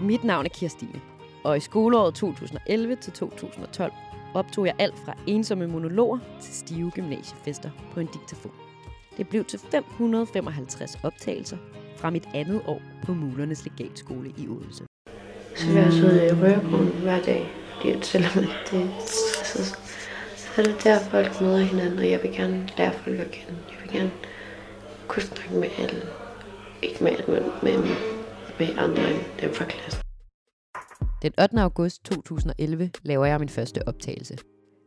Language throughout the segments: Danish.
Mit navn er Kirstine, og i skoleåret 2011 til 2012 optog jeg alt fra ensomme monologer til stive gymnasiefester på en diktafon. Det blev til 555 optagelser fra mit andet år på Mulernes Legatskole i Odense. Så vil jeg sidde i rørgrunden hver dag, fordi er selvom det er så er det der, folk møder hinanden, og jeg vil gerne lære folk at kende. Jeg vil gerne kunne snakke med alle. Ikke med alle, men med, med andre end dem fra klassen. Den 8. august 2011 laver jeg min første optagelse.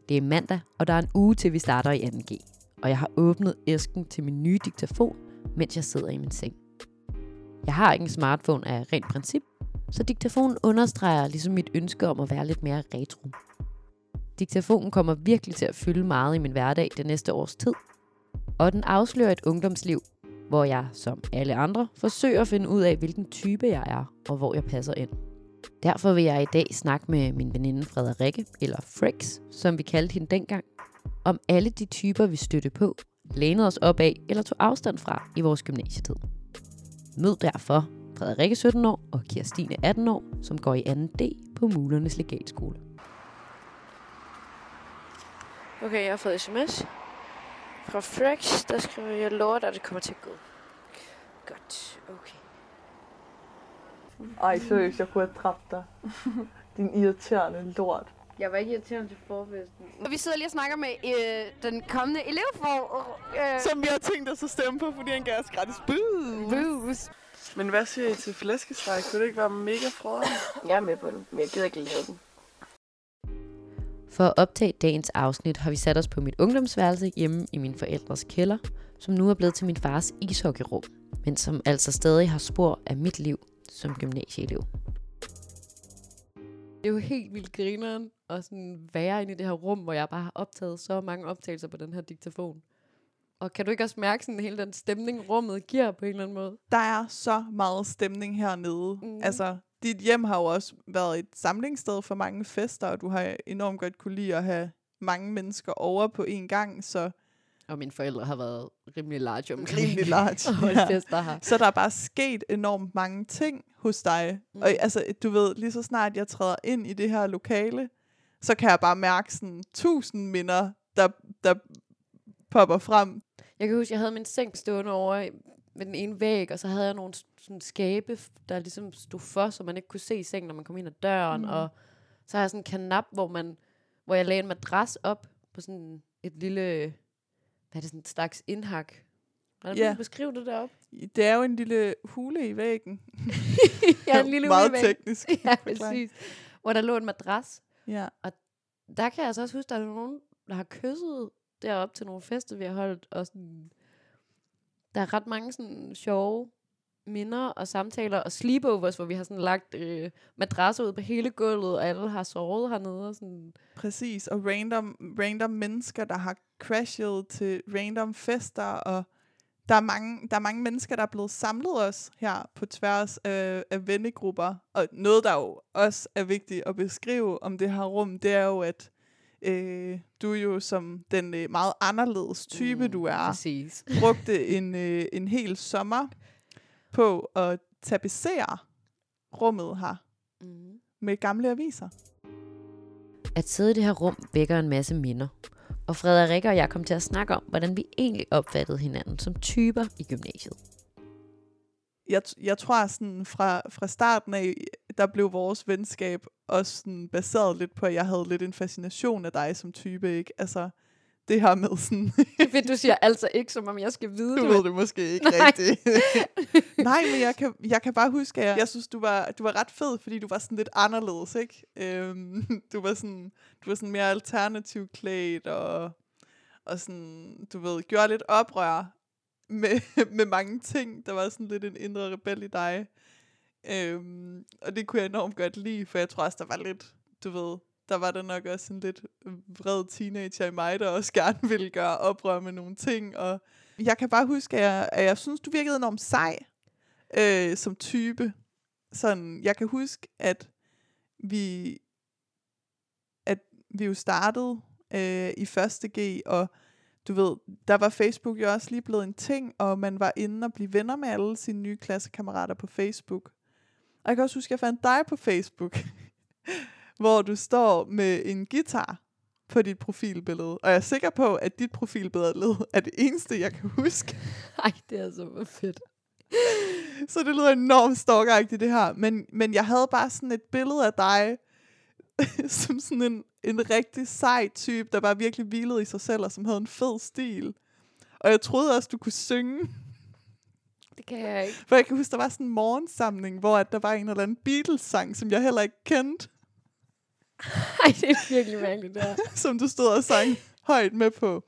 Det er mandag, og der er en uge til vi starter i 2G. Og jeg har åbnet æsken til min nye diktafon, mens jeg sidder i min seng. Jeg har ikke en smartphone af rent princip, så diktafonen understreger ligesom mit ønske om at være lidt mere retro. Diktafonen kommer virkelig til at fylde meget i min hverdag det næste års tid, og den afslører et ungdomsliv, hvor jeg, som alle andre, forsøger at finde ud af, hvilken type jeg er, og hvor jeg passer ind. Derfor vil jeg i dag snakke med min veninde Frederikke, eller Frex, som vi kaldte hende dengang, om alle de typer, vi støtte på, lænede os op af eller tog afstand fra i vores gymnasietid. Mød derfor Frederikke 17 år og Kirstine 18 år, som går i 2D på Mulernes Legatskole. Okay, jeg har fået sms fra Frex, der skriver, jeg lover dig, at det kommer til at gå. Godt, okay. Ej, seriøst, jeg kunne have dræbt dig. Din irriterende lort. Jeg var ikke irriterende til forfesten. Og vi sidder lige og snakker med øh, den kommende elev for... Øh, Som vi har tænkt os at stemme på, fordi han gav os gratis booze. Booze. Men hvad siger I til flæskesteg? Kunne det ikke være mega frøden? Jeg er med på den, men jeg gider ikke lave den. For at optage dagens afsnit har vi sat os på mit ungdomsværelse hjemme i min forældres kælder, som nu er blevet til min fars ishockeyrum, men som altså stadig har spor af mit liv som gymnasieelev. Det er jo helt vildt grineren at sådan være inde i det her rum, hvor jeg bare har optaget så mange optagelser på den her diktafon. Og kan du ikke også mærke sådan hele den stemning, rummet giver på en eller anden måde? Der er så meget stemning hernede. Mm. Altså, dit hjem har jo også været et samlingssted for mange fester, og du har enormt godt kunne lide at have mange mennesker over på en gang, så Og mine forældre har været rimelig large omkring. rimelig large. og holdt fester her. Så der er bare sket enormt mange ting hos dig. Mm. Og altså, du ved, lige så snart jeg træder ind i det her lokale, så kan jeg bare mærke sådan tusind minder, der, der popper frem. Jeg kan huske, jeg havde min seng stående over i- ved den ene væg, og så havde jeg nogle sådan skabe, der ligesom stod for, så man ikke kunne se sengen, når man kom ind ad døren. Mm. Og så har jeg sådan en kanap, hvor, man, hvor jeg lagde en madras op på sådan et lille, hvad er det, sådan et slags indhak. Hvordan Ja. yeah. beskrive det deroppe? Det er jo en lille hule i væggen. ja, en lille Meget ulevæg. teknisk. Ja, præcis. Hvor der lå en madras. Ja. Der kan jeg altså også huske, der er nogen, der har kysset derop til nogle fester, vi har holdt. Og sådan, der er ret mange sådan sjove minder og samtaler og sleepovers, hvor vi har sådan lagt øh, madrasser ud på hele gulvet, og alle har sovet hernede. Og sådan. Præcis, og random, random mennesker, der har crashet til random fester, og der er, mange, der er mange mennesker, der er blevet samlet os her på tværs af, af vennegrupper. Og noget, der jo også er vigtigt at beskrive om det her rum, det er jo, at øh, du jo som den øh, meget anderledes type, mm, du er, Præcis. brugte en, øh, en hel sommer på at tapetsere rummet her Mm. med gamle aviser. At sidde i det her rum vækker en masse minder. Og Frederikke og jeg kom til at snakke om, hvordan vi egentlig opfattede hinanden som typer i gymnasiet. Jeg, jeg tror sådan fra, fra starten af, der blev vores venskab også sådan baseret lidt på, at jeg havde lidt en fascination af dig som type, ikke? Altså, det her med sådan, Fedt, du siger altså ikke, som om jeg skal vide du det. ved det måske ikke Nej. rigtigt. Nej, men jeg kan, jeg kan bare huske, at jeg, jeg synes, du var, du var ret fed, fordi du var sådan lidt anderledes, ikke? Øhm, du, var sådan, du var sådan mere alternativ klædt, og, og sådan, du ved, gjorde lidt oprør med, med mange ting. Der var sådan lidt en indre rebel i dig. Øhm, og det kunne jeg enormt godt lide, for jeg tror også, der var lidt, du ved, der var der nok også en lidt vred teenager i mig, der også gerne ville gøre oprør med nogle ting. Og jeg kan bare huske, at jeg, at jeg synes, du virkede enormt sej øh, som type. Sådan, jeg kan huske, at vi, at vi jo startede øh, i første G, og du ved, der var Facebook jo også lige blevet en ting, og man var inde og blive venner med alle sine nye klassekammerater på Facebook. Og jeg kan også huske, at jeg fandt dig på Facebook, hvor du står med en guitar på dit profilbillede. Og jeg er sikker på, at dit profilbillede er det eneste, jeg kan huske. Ej, det er så fedt. Så det lyder enormt stalkeragtigt, det her. Men, men jeg havde bare sådan et billede af dig, som sådan en, en rigtig sej type, der bare virkelig hvilede i sig selv, og som havde en fed stil. Og jeg troede også, du kunne synge. Det kan jeg ikke. For jeg kan huske, der var sådan en morgensamling, hvor at der var en eller anden Beatles-sang, som jeg heller ikke kendte, Ej, det er virkelig mærkeligt, det her. som du stod og sang højt med på.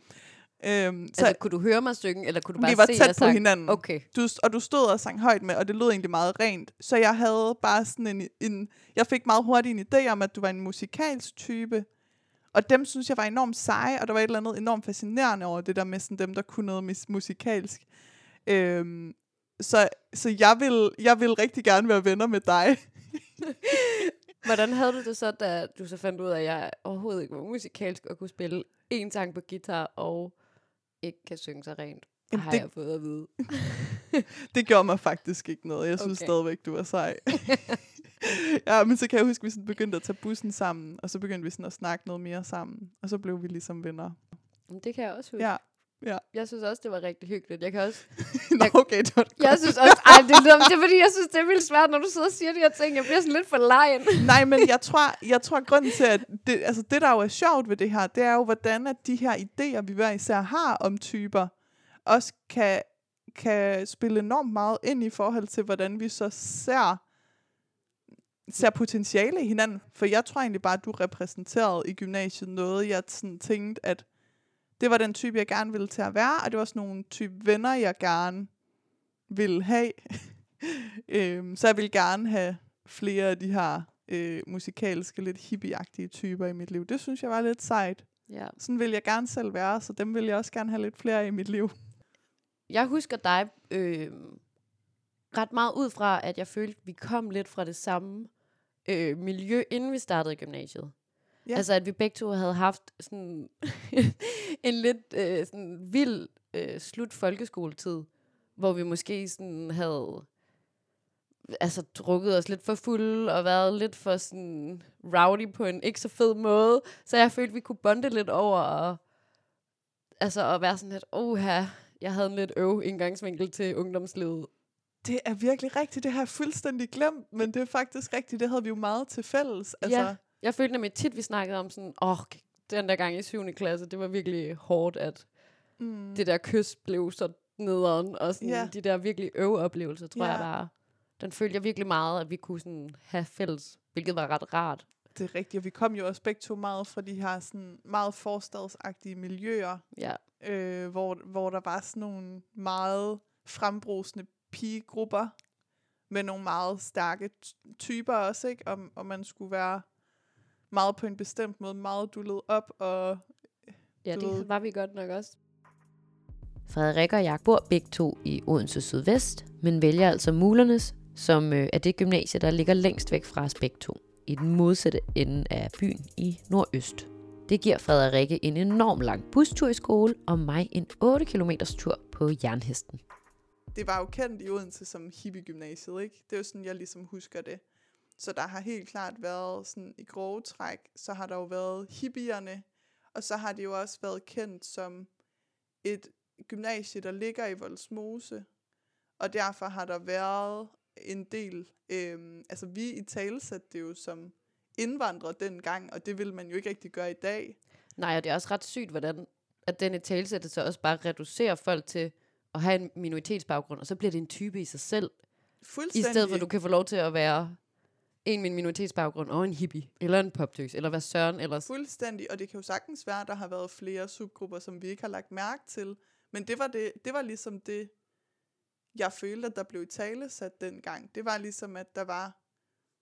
Øhm, så Altså, kunne du høre mig synge, eller kunne du bare vi var se, tæt på sang? hinanden. Okay. du, og du stod og sang højt med, og det lød egentlig meget rent. Så jeg havde bare sådan en, en... Jeg fik meget hurtigt en idé om, at du var en musikalsk type. Og dem synes jeg var enormt seje, og der var et eller andet enormt fascinerende over det der med sådan dem, der kunne noget musikalsk. Øhm, så så jeg, vil, jeg vil rigtig gerne være venner med dig. Hvordan havde du det så, da du så fandt ud af, at jeg overhovedet ikke var musikalsk og kunne spille en sang på guitar og ikke kan synge så rent? Jamen, har det- jeg fået at vide. Det gjorde mig faktisk ikke noget. Jeg synes Okay. stadigvæk, du var sej. ja, men så kan jeg huske, at vi sådan begyndte at tage bussen sammen, og så begyndte vi sådan at snakke noget mere sammen. Og så blev vi ligesom venner. Men det kan jeg også huske. Ja. Ja. Jeg synes også, det var rigtig hyggeligt. Jeg kan også... Nå, okay, det var Jeg synes også... Ej, det, lyder, det er fordi, jeg synes, det er vildt svært, når du sidder og siger de her ting. Jeg bliver sådan lidt for lejen. Nej, men jeg tror, jeg tror grunden til, at det, altså det, der jo er sjovt ved det her, det er jo, hvordan at de her idéer, vi hver især har om typer, også kan, kan spille enormt meget ind i forhold til, hvordan vi så ser, ser potentiale i hinanden. For jeg tror egentlig bare, at du repræsenterede i gymnasiet noget, jeg sådan tænkte, at det var den type, jeg gerne ville til at være, og det var sådan nogle type venner, jeg gerne ville have. øhm, så jeg ville gerne have flere af de her øh, musikalske, lidt hippieagtige typer i mit liv. Det synes jeg var lidt sejt. Ja. Sådan vil jeg gerne selv være, så dem vil jeg også gerne have lidt flere i mit liv. Jeg husker dig øh, ret meget ud fra, at jeg følte, at vi kom lidt fra det samme øh, miljø, inden vi startede i gymnasiet. Ja. Altså, at vi begge to havde haft sådan en lidt øh, sådan vild øh, slut folkeskoletid, hvor vi måske sådan havde altså drukket os lidt for fulde og været lidt for sådan rowdy på en ikke så fed måde. Så jeg følte, vi kunne bonde lidt over og altså at være sådan lidt, her, jeg havde en lidt øv indgangsvinkel til ungdomslivet. Det er virkelig rigtigt. Det har jeg fuldstændig glemt, men det er faktisk rigtigt. Det havde vi jo meget til fælles. Altså, Ja. Jeg følte nemlig tit, vi snakkede om sådan, åh, den der gang i 7. klasse, det var virkelig hårdt, at mm, det der kys blev så nederen, og sådan, Ja. de der virkelig øveoplevelser, tror Ja. jeg bare, den følte jeg virkelig meget, at vi kunne sådan have fælles, hvilket var ret rart. det er rigtigt. Og vi kom jo også begge to meget fra de her sådan meget forstadsagtige miljøer, Ja, øh, hvor, hvor der var sådan nogle meget frembrusende pigegrupper med nogle meget stærke typer også, ikke? Og, og man skulle være meget på en bestemt måde, meget dullet op, og ja Du ved- det var vi godt nok også. Frederik og jeg bor begge to i Odense Sydvest, men vælger altså Mulernes, som øh, er det gymnasie, der ligger længst væk fra os begge to, i den modsatte ende af byen i nordøst. Det giver Frederikke en enorm lang bustur i skole, og mig en 8 km tur på jernhesten. det var jo kendt i Odense som hippie-gymnasiet, ikke? Det er jo sådan, jeg ligesom husker det. Så der har helt klart været sådan i grove træk, så har der jo været hippierne, og så har det jo også været kendt som et gymnasie, der ligger i Voldsmose, og derfor har der været en del, øhm, altså vi i talesæt det jo som indvandrere dengang, og det vil man jo ikke rigtig gøre i dag. Nej, og det er også ret sygt, hvordan at den talesættelse også bare reducerer folk til at have en minoritetsbaggrund, og så bliver det en type i sig selv, i Fuldstændig. stedet for at du kan få lov til at være en med en minoritetsbaggrund, og en hippie, eller en poptøs, eller hvad søren ellers. Fuldstændig, og det kan jo sagtens være, at der har været flere subgrupper, som vi ikke har lagt mærke til. Men det var, det, det var ligesom det, jeg følte, at der blev i tale sat dengang. Det var ligesom, at der var,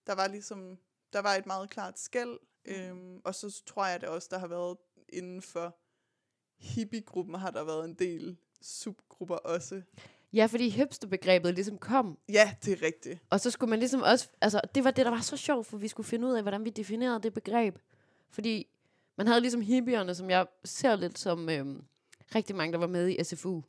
der var ligesom, der var et meget klart skæld. Øhm, og så tror jeg, det også, der har været inden for hippiegruppen, har der været en del subgrupper også. Ja, fordi hipsterbegrebet ligesom kom, Ja, det er rigtigt. og så skulle man ligesom også, altså det var det, der var så sjovt, for vi skulle finde ud af, hvordan vi definerede det begreb. Fordi man havde ligesom hippierne, som jeg ser lidt som øhm, rigtig mange, der var med i SFU,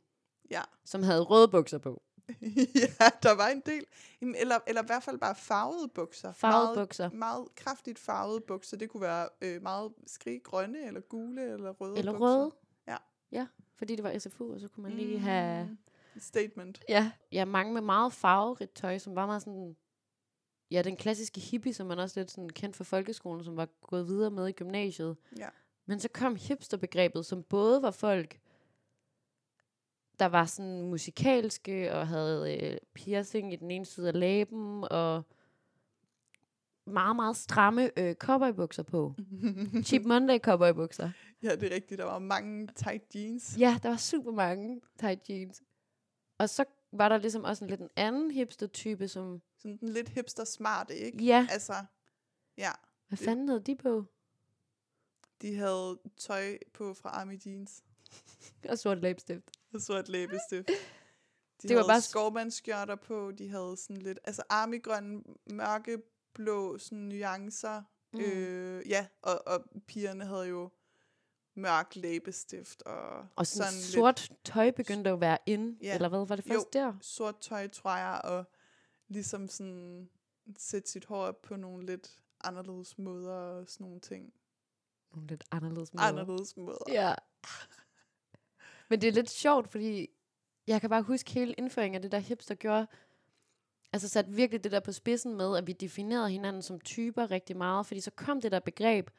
Ja, som havde røde bukser på. ja, der var en del. Eller, eller i hvert fald bare farvede bukser. Farvede meget, bukser. Meget kraftigt farvede bukser. Det kunne være øh, meget skrig grønne, eller gule, eller røde Eller bukser. røde. Ja. Ja, fordi det var SFU, og så kunne man lige have... Statement. Ja, ja, mange med meget farverigt tøj, som var meget sådan... Ja, den klassiske hippie, som man også lidt sådan kendt fra folkeskolen, som var gået videre med i gymnasiet. Ja. Men så kom hipsterbegrebet, som både var folk, der var sådan musikalske, og havde øh, piercing i den ene side af læben, og meget, meget stramme øh, cowboybukser på. Cheap Monday cowboybukser. ja, det er rigtigt. Der var mange tight jeans. Ja, der var super mange tight jeans. Og så var der ligesom også en lidt en anden hipster-type, som... Sådan den lidt hipster smarte, ikke? Ja, Altså, ja. hvad fanden havde de på? De havde tøj på fra Army Jeans. Og sort læbestift. Og så et læbestift. De Det var bare- skovmandskjorter på. De havde sådan lidt, altså armygrønne, mørkeblå sådan nuancer. Mm. Øh, ja, og, og pigerne havde jo mørk læbestift og, Og sådan, sådan sort tøj begyndte at være in, Ja. eller hvad var det Jo. først der? lidt sort tøj, tror jeg, og ligesom sådan sætte sit hår op på nogle lidt anderledes måder og sådan nogle ting. Nogle lidt anderledes måder. Anderledes måder. Ja. Men det er lidt sjovt, fordi jeg kan bare huske hele indføringen af det der hipster gjorde, altså satte virkelig det der på spidsen med, at vi definerede hinanden som typer rigtig meget, fordi så kom det der begreb,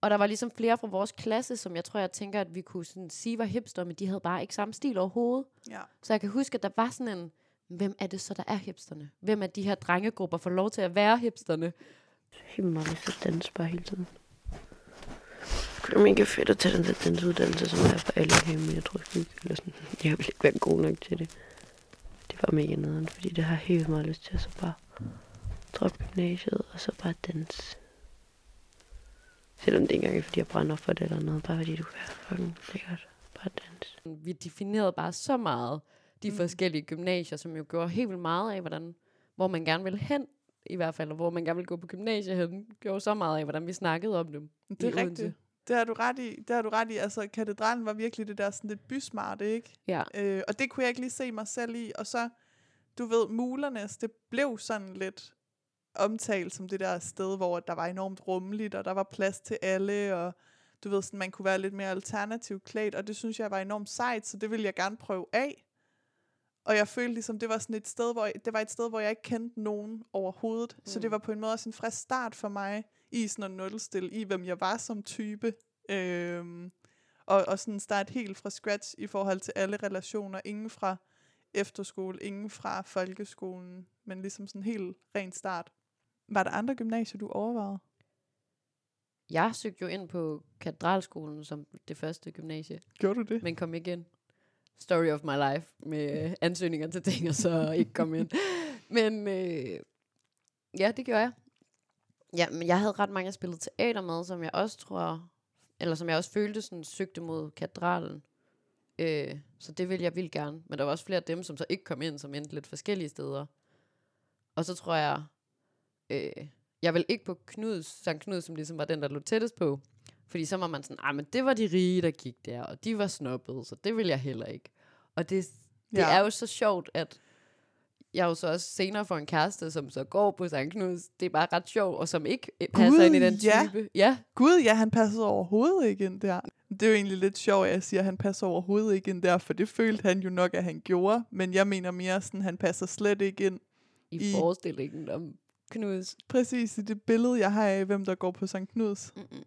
og der var ligesom flere fra vores klasse, som jeg tror, jeg tænker, at vi kunne sådan sige var hipster, men de havde bare ikke samme stil overhovedet. Ja. Så jeg kan huske, at der var sådan en, hvem er det så, der er hipsterne? Hvem af de her drengegrupper får lov til at være hipsterne? Helt meget lyst til at danse bare hele tiden. Det er mega fedt at tage den der danseuddannelse, som er for alle her, men jeg tror ikke, eller sådan, jeg vil ikke være god nok til det. Det var mega nederen, fordi det har jeg helt meget lyst til at så bare droppe gymnasiet, og så bare danse. Selvom det ikke engang er, fordi jeg brænder for det eller noget, bare fordi det kunne være fucking lækkert. Bare danse. Vi definerede bare så meget de Mm. forskellige gymnasier, som jo gjorde helt vildt meget af, hvordan, hvor man gerne ville hen, i hvert fald, og hvor man gerne ville gå på gymnasiet hen, gjorde så meget af, hvordan vi snakkede om dem. Det er Odense. rigtigt. Det har du ret i. Det har du ret i. Altså, katedralen var virkelig det der sådan lidt bysmarte, ikke? Ja. Øh, og det kunne jeg ikke lige se mig selv i. Og så, du ved, Mulernes, det blev sådan lidt omtalt som det der sted, hvor der var enormt rummeligt, og der var plads til alle, og du ved, sådan, man kunne være lidt mere alternativt klædt, og det synes jeg var enormt sejt, så det ville jeg gerne prøve af. Og jeg følte ligesom, det var sådan et sted, hvor, det var et sted, hvor jeg ikke kendte nogen overhovedet. Mm. Så det Mm. var på en måde også en frisk start for mig, i sådan en nulstil, i hvem jeg var som type. Øhm, og, og sådan starte helt fra scratch i forhold til alle relationer. Ingen fra efterskole, ingen fra folkeskolen, men ligesom sådan helt ren start. Var der andre gymnasier, du overvejede? Jeg søgte jo ind på katedralskolen som det første gymnasie, Gjorde du det? men kom ikke ind. Story of my life, med ansøgninger til ting, og så ikke kom ind. Men øh, ja, det gjorde jeg. Ja, men jeg havde ret mange, jeg spillede teater med, som jeg også tror, eller som jeg også følte sådan, søgte mod katedralen. Øh, så det ville jeg vildt gerne. Men der var også flere af dem, som så ikke kom ind, som endte lidt forskellige steder. Og så tror jeg, øh, jeg vil ikke på Knuds, Sankt Knud, som ligesom var den, der lå tættest på. Fordi så var man sådan, ah, men det var de rige, der gik der, og de var snobbede, så det vil jeg heller ikke. Og det, det Ja. er jo så sjovt, at jeg jo så også senere får en kæreste, som så går på Sankt Knuds. Det er bare ret sjovt, og som ikke øh, passer Gud, ind i den ja. type. Ja. Gud, ja, han passede overhovedet ikke ind der. Det er jo egentlig lidt sjovt, at jeg siger, at han passer overhovedet ikke ind der, for det følte han jo nok, at han gjorde. Men jeg mener mere sådan, at han passer slet ikke ind I- I forestillingen om Knuds. præcis i det billede, jeg har af, hvem der går på St. Knuds. Mm-mm.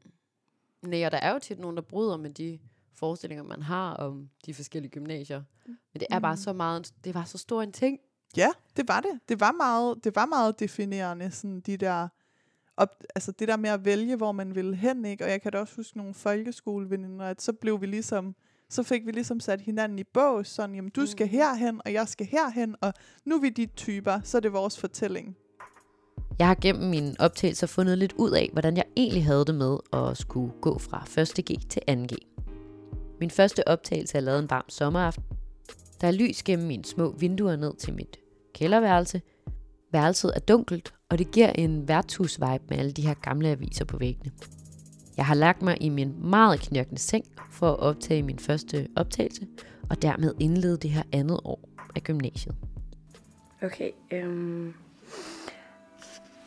Nej, og der er jo tit nogen, der bryder med de forestillinger, man har om de forskellige gymnasier. Men det er bare Mm. så meget, det var så stor en ting. Ja, det var det. Det var meget, det var meget definerende, sådan de der, op, altså det der med at vælge, hvor man ville hen, ikke? Og jeg kan da også huske nogle folkeskoleveninder, at så blev vi ligesom, så fik vi ligesom sat hinanden i bås, sådan, jamen du skal Mhm. herhen, og jeg skal herhen, og nu er vi de typer, så er det vores fortælling. Jeg har gennem mine optagelser fundet lidt ud af, hvordan jeg egentlig havde det med at skulle gå fra 1.G til 2.G. Min første optagelse er lavet en varm sommeraften. Der er lys gennem mine små vinduer ned til mit kælderværelse. Værelset er dunkelt, og det giver en værtshus-vibe med alle de her gamle aviser på væggene. Jeg har lagt mig i min meget knirkende seng for at optage min første optagelse, og dermed indlede det her andet år. af gymnasiet. Okay, øhm,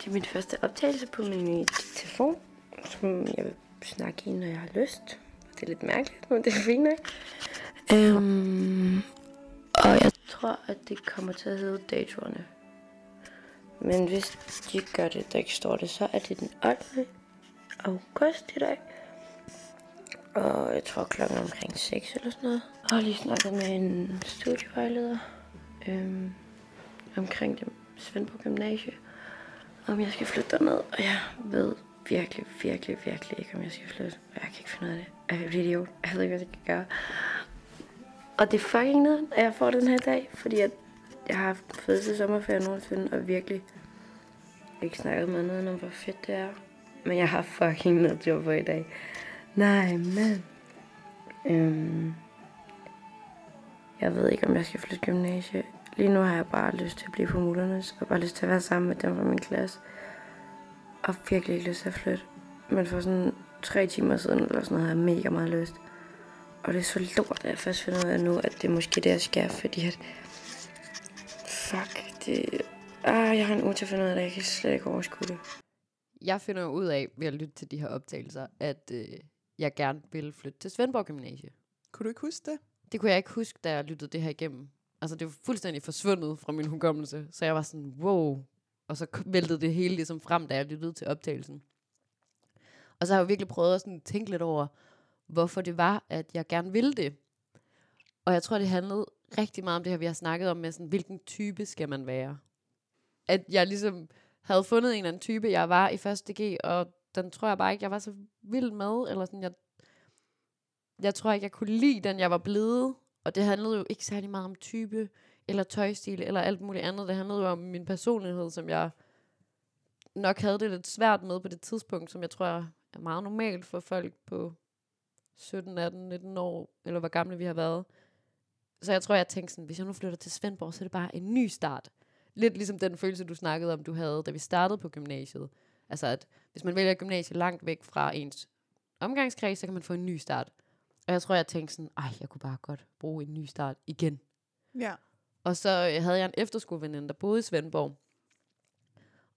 det er min første optagelse på min nye telefon, som jeg vil snakke i, når jeg har lyst. Det er lidt mærkeligt, men det er fint nok. Øhm, og jeg tror, at det kommer til at hedde datoerne. Men hvis de ikke gør det, der ikke står det, så er det den 8. august i dag. Og jeg tror klokken er omkring 6 eller sådan noget. Og har lige snakket med en studievejleder øhm, omkring det Svendborg Gymnasie. Om jeg skal flytte derned. Og jeg ved virkelig, virkelig, virkelig ikke, om jeg skal flytte. Og jeg kan ikke finde ud af det. Jeg er et idiot. Jeg ved ikke, hvad jeg skal gøre. Og det er fucking ned, at jeg får den her dag. Fordi at jeg har haft fedeste sommerferie nogensinde. Og virkelig ikke snakket med noget om, hvor fedt det er. Men jeg har fucking noget job for i dag. Nej, men... Øhm, jeg ved ikke, om jeg skal flytte gymnasie. Lige nu har jeg bare lyst til at blive på mutternes, og bare lyst til at være sammen med dem fra min klasse. Og virkelig ikke lyst til at flytte. Men for sådan tre timer siden, eller sådan noget, har jeg mega meget lyst. Og det er så lort, at jeg først finder ud af nu, at det er måske det, jeg skal, fordi at... Fuck, det... Ah, jeg har en uge til at finde ud af det, jeg kan slet ikke overskue det. Jeg finder ud af, ved at lytte til de her optagelser, at øh, jeg gerne vil flytte til Svendborg Gymnasie. Kunne du ikke huske det? Det kunne jeg ikke huske, da jeg lyttede det her igennem. Altså, det var fuldstændig forsvundet fra min hukommelse. Så jeg var sådan, wow. Og så væltede det hele ligesom frem, da jeg lyttede til optagelsen. Og så har jeg jo virkelig prøvet at sådan tænke lidt over, hvorfor det var, at jeg gerne ville det. Og jeg tror, det handlede rigtig meget om det her, vi har snakket om, med sådan, hvilken type skal man være. At jeg ligesom havde fundet en eller anden type, jeg var i 1.G, og den tror jeg bare ikke, jeg var så vild med, eller sådan, jeg, jeg tror ikke, jeg kunne lide den, jeg var blevet, og det handlede jo ikke særlig meget om type, eller tøjstil, eller alt muligt andet, det handlede jo om min personlighed, som jeg nok havde det lidt svært med på det tidspunkt, som jeg tror er meget normalt for folk på 17, 18, 19 år, eller hvor gamle vi har været. Så jeg tror, jeg tænkte sådan, hvis jeg nu flytter til Svendborg, så er det bare en ny start. Lidt ligesom den følelse, du snakkede om, du havde, da vi startede på gymnasiet. Altså, at hvis man vælger gymnasiet langt væk fra ens omgangskreds, så kan man få en ny start. Og jeg tror, jeg tænkte sådan, ej, jeg kunne bare godt bruge en ny start igen. Ja. Og så øh, havde jeg en efterskoleveninde, der boede i Svendborg.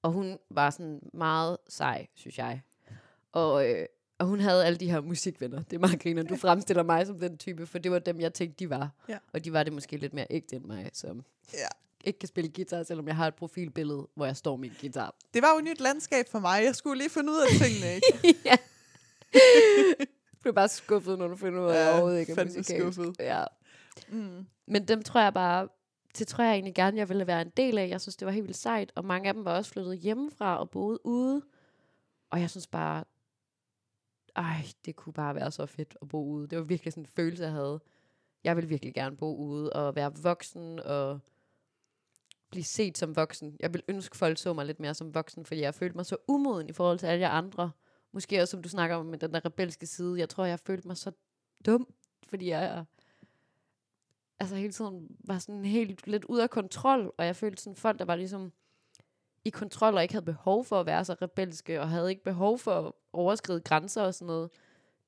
Og hun var sådan meget sej, synes jeg. Og, øh, og hun havde alle de her musikvenner. Det er meget griner. Du fremstiller mig som den type, for det var dem, jeg tænkte, de var. Ja. Og de var det måske lidt mere ægte end mig, som Ja. ikke kan spille guitar, selvom jeg har et profilbillede, hvor jeg står med en guitar. Det var jo et nyt landskab for mig. Jeg skulle lige finde ud af tingene, ikke? ja. Du bliver bare skuffet, når du finder ud af, at jeg overhovedet ikke er skuffet. Ja. Mm. Men dem tror jeg bare, det tror jeg egentlig gerne, jeg ville være en del af. Jeg synes, det var helt vildt sejt, og mange af dem var også flyttet hjemmefra og boede ude. Og jeg synes bare, ej, det kunne bare være så fedt at bo ude. Det var virkelig sådan en følelse, jeg havde. Jeg ville virkelig gerne bo ude og være voksen og blive set som voksen. Jeg vil ønske, folk så mig lidt mere som voksen, fordi jeg følte mig så umoden i forhold til alle jer andre. Måske også, som du snakker om med den der rebelske side. Jeg tror, jeg følte mig så dum, fordi jeg altså hele tiden var sådan helt lidt ude af kontrol, og jeg følte sådan folk, der var ligesom i kontrol og ikke havde behov for at være så rebelske, og havde ikke behov for at overskride grænser og sådan noget.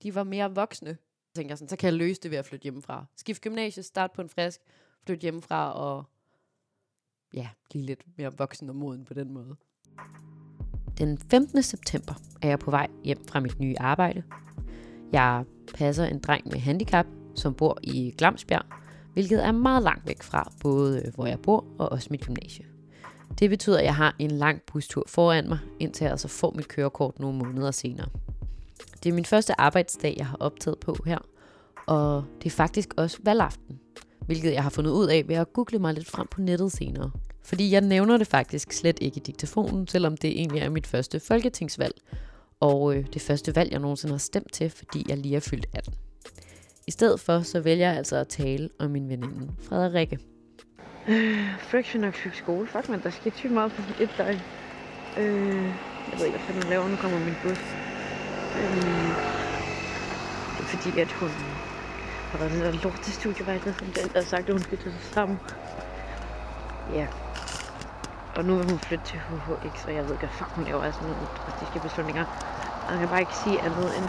De var mere voksne. Så tænkte jeg sådan, så kan jeg løse det ved at flytte hjemmefra. Skift gymnasie, start på en frisk, flytte hjemmefra og ja, blive lidt mere voksen og moden på den måde. Den 15. september er jeg på vej hjem fra mit nye arbejde. Jeg passer en dreng med handicap, som bor i Glamsbjerg, hvilket er meget langt væk fra både øh, hvor jeg bor og også mit gymnasie. Det betyder, at jeg har en lang bustur foran mig, indtil jeg altså får mit kørekort nogle måneder senere. Det er min første arbejdsdag, jeg har optaget på her, og det er faktisk også valgaften, hvilket jeg har fundet ud af ved at google mig lidt frem på nettet senere. Fordi jeg nævner det faktisk slet ikke i diktafonen, selvom det egentlig er mit første folketingsvalg, og øh, det første valg, jeg nogensinde har stemt til, fordi jeg lige er fyldt 18. I stedet for, så vælger jeg altså at tale om min veninde, Frederikke. Øh, friction nok fik skole. Fuck man, der skete sygt meget på et døgn. Øh, jeg ved ikke, hvad fanden laver. Nu kommer min bus. Øh, det er fordi, at hun har været den der lort til studievejlet, som den der har sagt, at hun skal tage sig sammen. Ja. Og nu vil hun flytte til HHX, og jeg ved ikke, hvad fuck hun laver af sådan nogle drastiske beslutninger. Og jeg kan bare ikke sige andet end...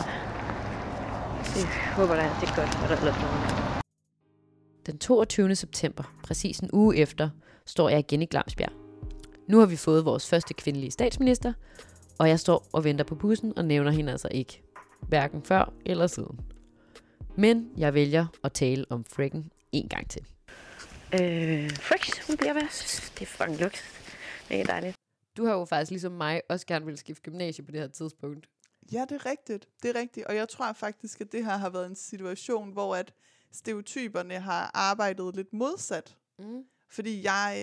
Det håber da, at det er godt for dig eller noget. Den 22. september, præcis en uge efter, står jeg igen i Glamsbjerg. Nu har vi fået vores første kvindelige statsminister, og jeg står og venter på bussen og nævner hende altså ikke. Hverken før eller siden. Men jeg vælger at tale om Frikken en gang til. Øh, Frix, hun bliver værst. Det er fucking luks. Det er dejligt. Du har jo faktisk ligesom mig også gerne ville skifte gymnasie på det her tidspunkt. Ja, det er rigtigt. Det er rigtigt. Og jeg tror faktisk, at det her har været en situation, hvor at stereotyperne har arbejdet lidt modsat. Mm. Fordi jeg,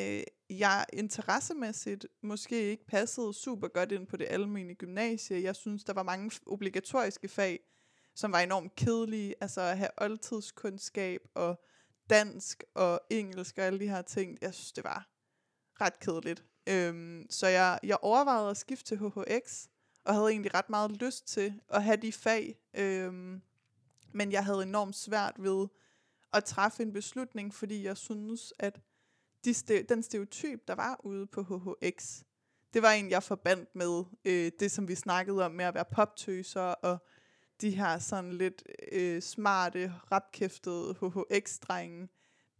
øh, jeg interessemæssigt måske ikke passede super godt ind på det almindelige gymnasie. Jeg synes, der var mange obligatoriske fag, som var enormt kedelige. Altså at have oldtidskundskab og dansk og engelsk og alle de her ting. Jeg synes, det var ret kedeligt. Øhm, så jeg, jeg overvejede at skifte til HHX, og havde egentlig ret meget lyst til at have de fag. Øhm, men jeg havde enormt svært ved at træffe en beslutning, fordi jeg synes, at de ste- den stereotyp, der var ude på HHX, det var en, jeg forbandt med øh, det, som vi snakkede om med at være poptøser, og de her sådan lidt øh, smarte, rapkæftede HHX-drenge.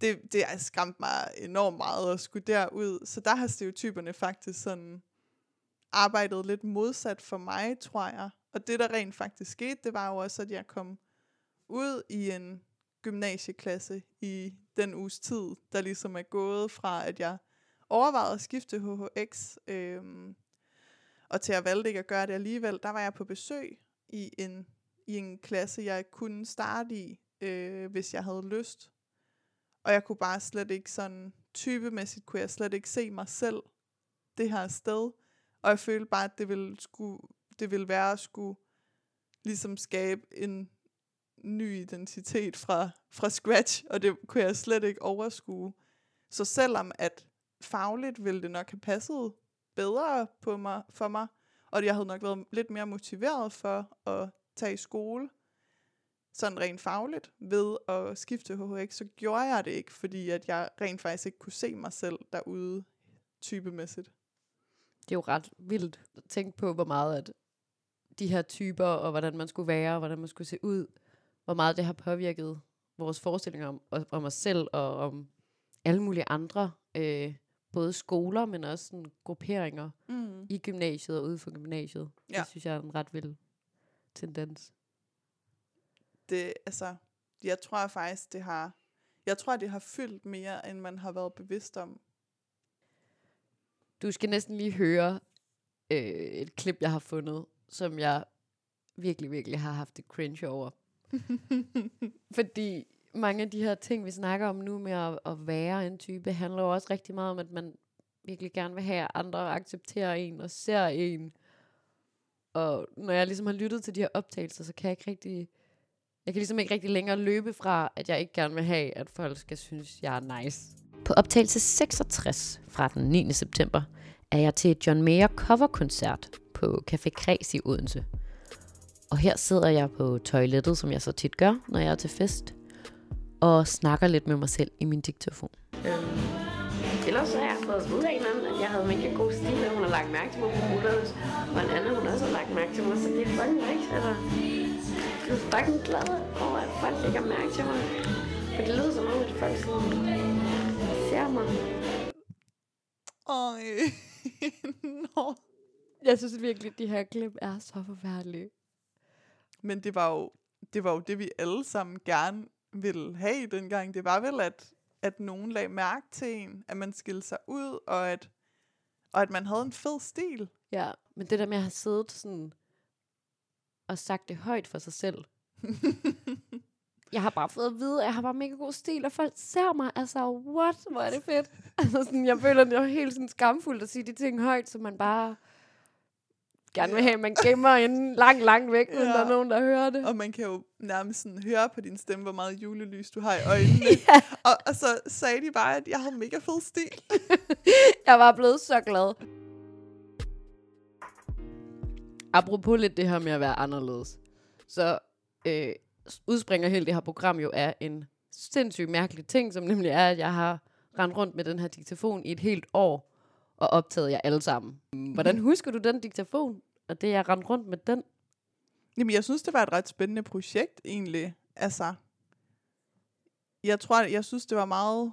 Det, det har skræmt mig enormt meget at skulle derud. Så der har stereotyperne faktisk sådan arbejdet lidt modsat for mig, tror jeg. Og det, der rent faktisk skete, det var jo også, at jeg kom ud i en gymnasieklasse i den uges tid, der ligesom er gået fra, at jeg overvejede at skifte HHX, øhm, og til at valgte ikke at gøre det alligevel, der var jeg på besøg i en, i en klasse, jeg kunne starte i, øh, hvis jeg havde lyst. Og jeg kunne bare slet ikke sådan, typemæssigt kunne jeg slet ikke se mig selv det her sted. Og jeg følte bare, at det ville, skulle, det ville være at skulle ligesom skabe en ny identitet fra, fra scratch, og det kunne jeg slet ikke overskue. Så selvom at fagligt ville det nok have passet bedre på mig, for mig, og jeg havde nok været lidt mere motiveret for at tage i skole, sådan rent fagligt, ved at skifte HHX, så gjorde jeg det ikke, fordi at jeg rent faktisk ikke kunne se mig selv derude typemæssigt. Det er jo ret vildt at tænke på, hvor meget at de her typer, og hvordan man skulle være, og hvordan man skulle se ud, hvor meget det har påvirket vores forestillinger om, om os selv, og om alle mulige andre, øh, både skoler, men også sådan grupperinger Mm. i gymnasiet og ude for gymnasiet. Ja. Det synes jeg er en ret vild tendens. Det, altså, jeg tror faktisk, det har, jeg tror, det har fyldt mere, end man har været bevidst om. Du skal næsten lige høre øh, et klip, jeg har fundet, som jeg virkelig, virkelig har haft det cringe over. Fordi mange af de her ting, vi snakker om nu med at, at være en type, handler jo også rigtig meget om, at man virkelig gerne vil have, at andre accepterer en og ser en. Og når jeg ligesom har lyttet til de her optagelser, så kan jeg ikke rigtig... Jeg kan ligesom ikke rigtig længere løbe fra, at jeg ikke gerne vil have, at folk skal synes, jeg er nice. På optagelse 66 fra den 9. september er jeg til et John Mayer coverkoncert på Café Kreds i Odense. Og her sidder jeg på toilettet, som jeg så tit gør, når jeg er til fest, og snakker lidt med mig selv i min diktafon. Øhm, ellers så har jeg fået ud af en anden, at jeg havde mega god stil, og hun har lagt mærke til mig på Mutters, og en anden, hun også har lagt mærke til mig, så det er fucking nice, altså. Jeg er fucking glad over, at folk lægger mærke til mig. For det lyder som om, at folk sådan ser mig. Øj, Nå. Jeg synes virkelig, at de her klip er så forfærdelige. Men det var, jo, det var jo det, vi alle sammen gerne ville have dengang. Det var vel, at, at nogen lagde mærke til en, at man skilte sig ud, og at, og at man havde en fed stil. Ja, men det der med at have siddet sådan og sagt det højt for sig selv. jeg har bare fået at vide, at jeg har bare mega god stil, og folk ser mig. Altså, what? Hvor er det fedt. altså, sådan, jeg føler, det er helt sådan skamfuldt at sige de ting højt, som man bare gerne vil have, man gemmer en langt, langt væk, uden Ja. der er nogen, der hører det. Og man kan jo nærmest sådan høre på din stemme, hvor meget julelys du har i øjnene. ja. og, og så sagde de bare, at jeg havde mega fed stil. Jeg var blevet så glad. Apropos lidt det her med at være anderledes, så øh, udspringer hele det her program jo af en sindssygt mærkelig ting, som nemlig er, at jeg har rendt rundt med den her diktafon i et helt år, og optaget jer alle sammen. Hvordan husker du den diktafon, og det jeg rendte rundt med den? Jamen, jeg synes, det var et ret spændende projekt, egentlig. Altså, jeg tror, jeg synes, det var meget...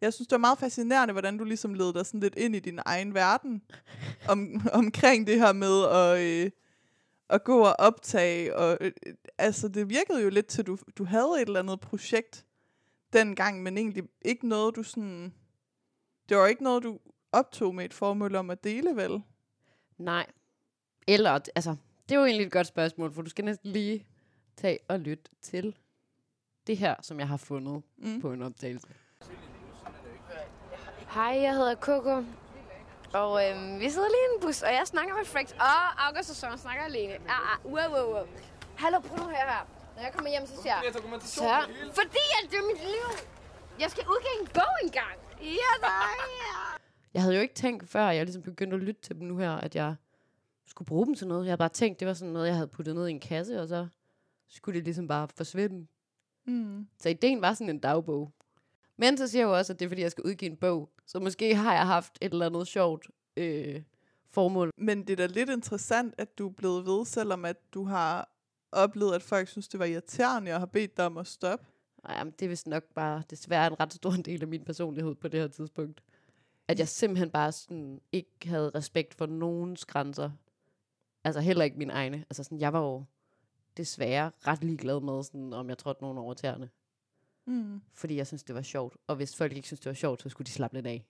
Jeg synes, det var meget fascinerende, hvordan du ligesom led dig sådan lidt ind i din egen verden om, omkring det her med at, øh, at gå og optage. Og, øh, altså, det virkede jo lidt til, at du, du havde et eller andet projekt dengang, men egentlig ikke noget, du sådan... Det var ikke noget, du optog med et formål om at dele, vel? Nej. Eller, altså, det er jo egentlig et godt spørgsmål, for du skal næsten lige tage og lytte til det her, som jeg har fundet mm. på en optagelse. Hej, jeg hedder Coco. Og øhm, vi sidder lige i en bus, og jeg snakker med Frex. Og August og Søren snakker alene. Ah, ah, wow, wow, wow. Hallo, prøv nu her her. Når jeg kommer hjem, så siger jeg... Fordi at det er mit liv. Jeg skal udgive en bog engang. Ja, nej. Jeg havde jo ikke tænkt, før jeg ligesom begyndte at lytte til dem nu her, at jeg skulle bruge dem til noget. Jeg havde bare tænkt, det var sådan noget, jeg havde puttet ned i en kasse, og så skulle det ligesom bare forsvinde. Mm. Så ideen var sådan en dagbog. Men så siger jeg jo også, at det er, fordi jeg skal udgive en bog. Så måske har jeg haft et eller andet sjovt øh, formål. Men det er da lidt interessant, at du er blevet ved, selvom at du har oplevet, at folk synes, det var irriterende, og har bedt dig om at stoppe. Ej, jamen, det er vist nok bare desværre en ret stor del af min personlighed på det her tidspunkt. At jeg simpelthen bare sådan ikke havde respekt for nogens grænser. Altså heller ikke mine egne. Altså sådan, jeg var jo desværre ret ligeglad med, sådan, om jeg trådte nogen over tæerne. Mm. Fordi jeg synes, det var sjovt. Og hvis folk ikke synes, det var sjovt, så skulle de slappe lidt af.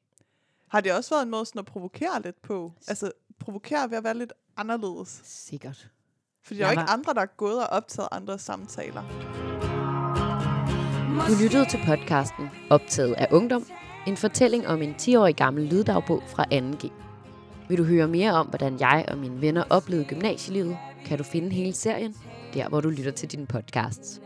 Har det også været en måde sådan at provokere lidt på? Altså provokere ved at være lidt anderledes? Sikkert. Fordi der er Jeg jo ikke var- andre, der er gået og optaget andre samtaler. Du lyttede til podcasten Optaget af Ungdom. En fortælling om en 10-årig gammel lyddagbog fra 2G. Vil du høre mere om, hvordan jeg og mine venner oplevede gymnasielivet, kan du finde hele serien, der hvor du lytter til dine podcasts.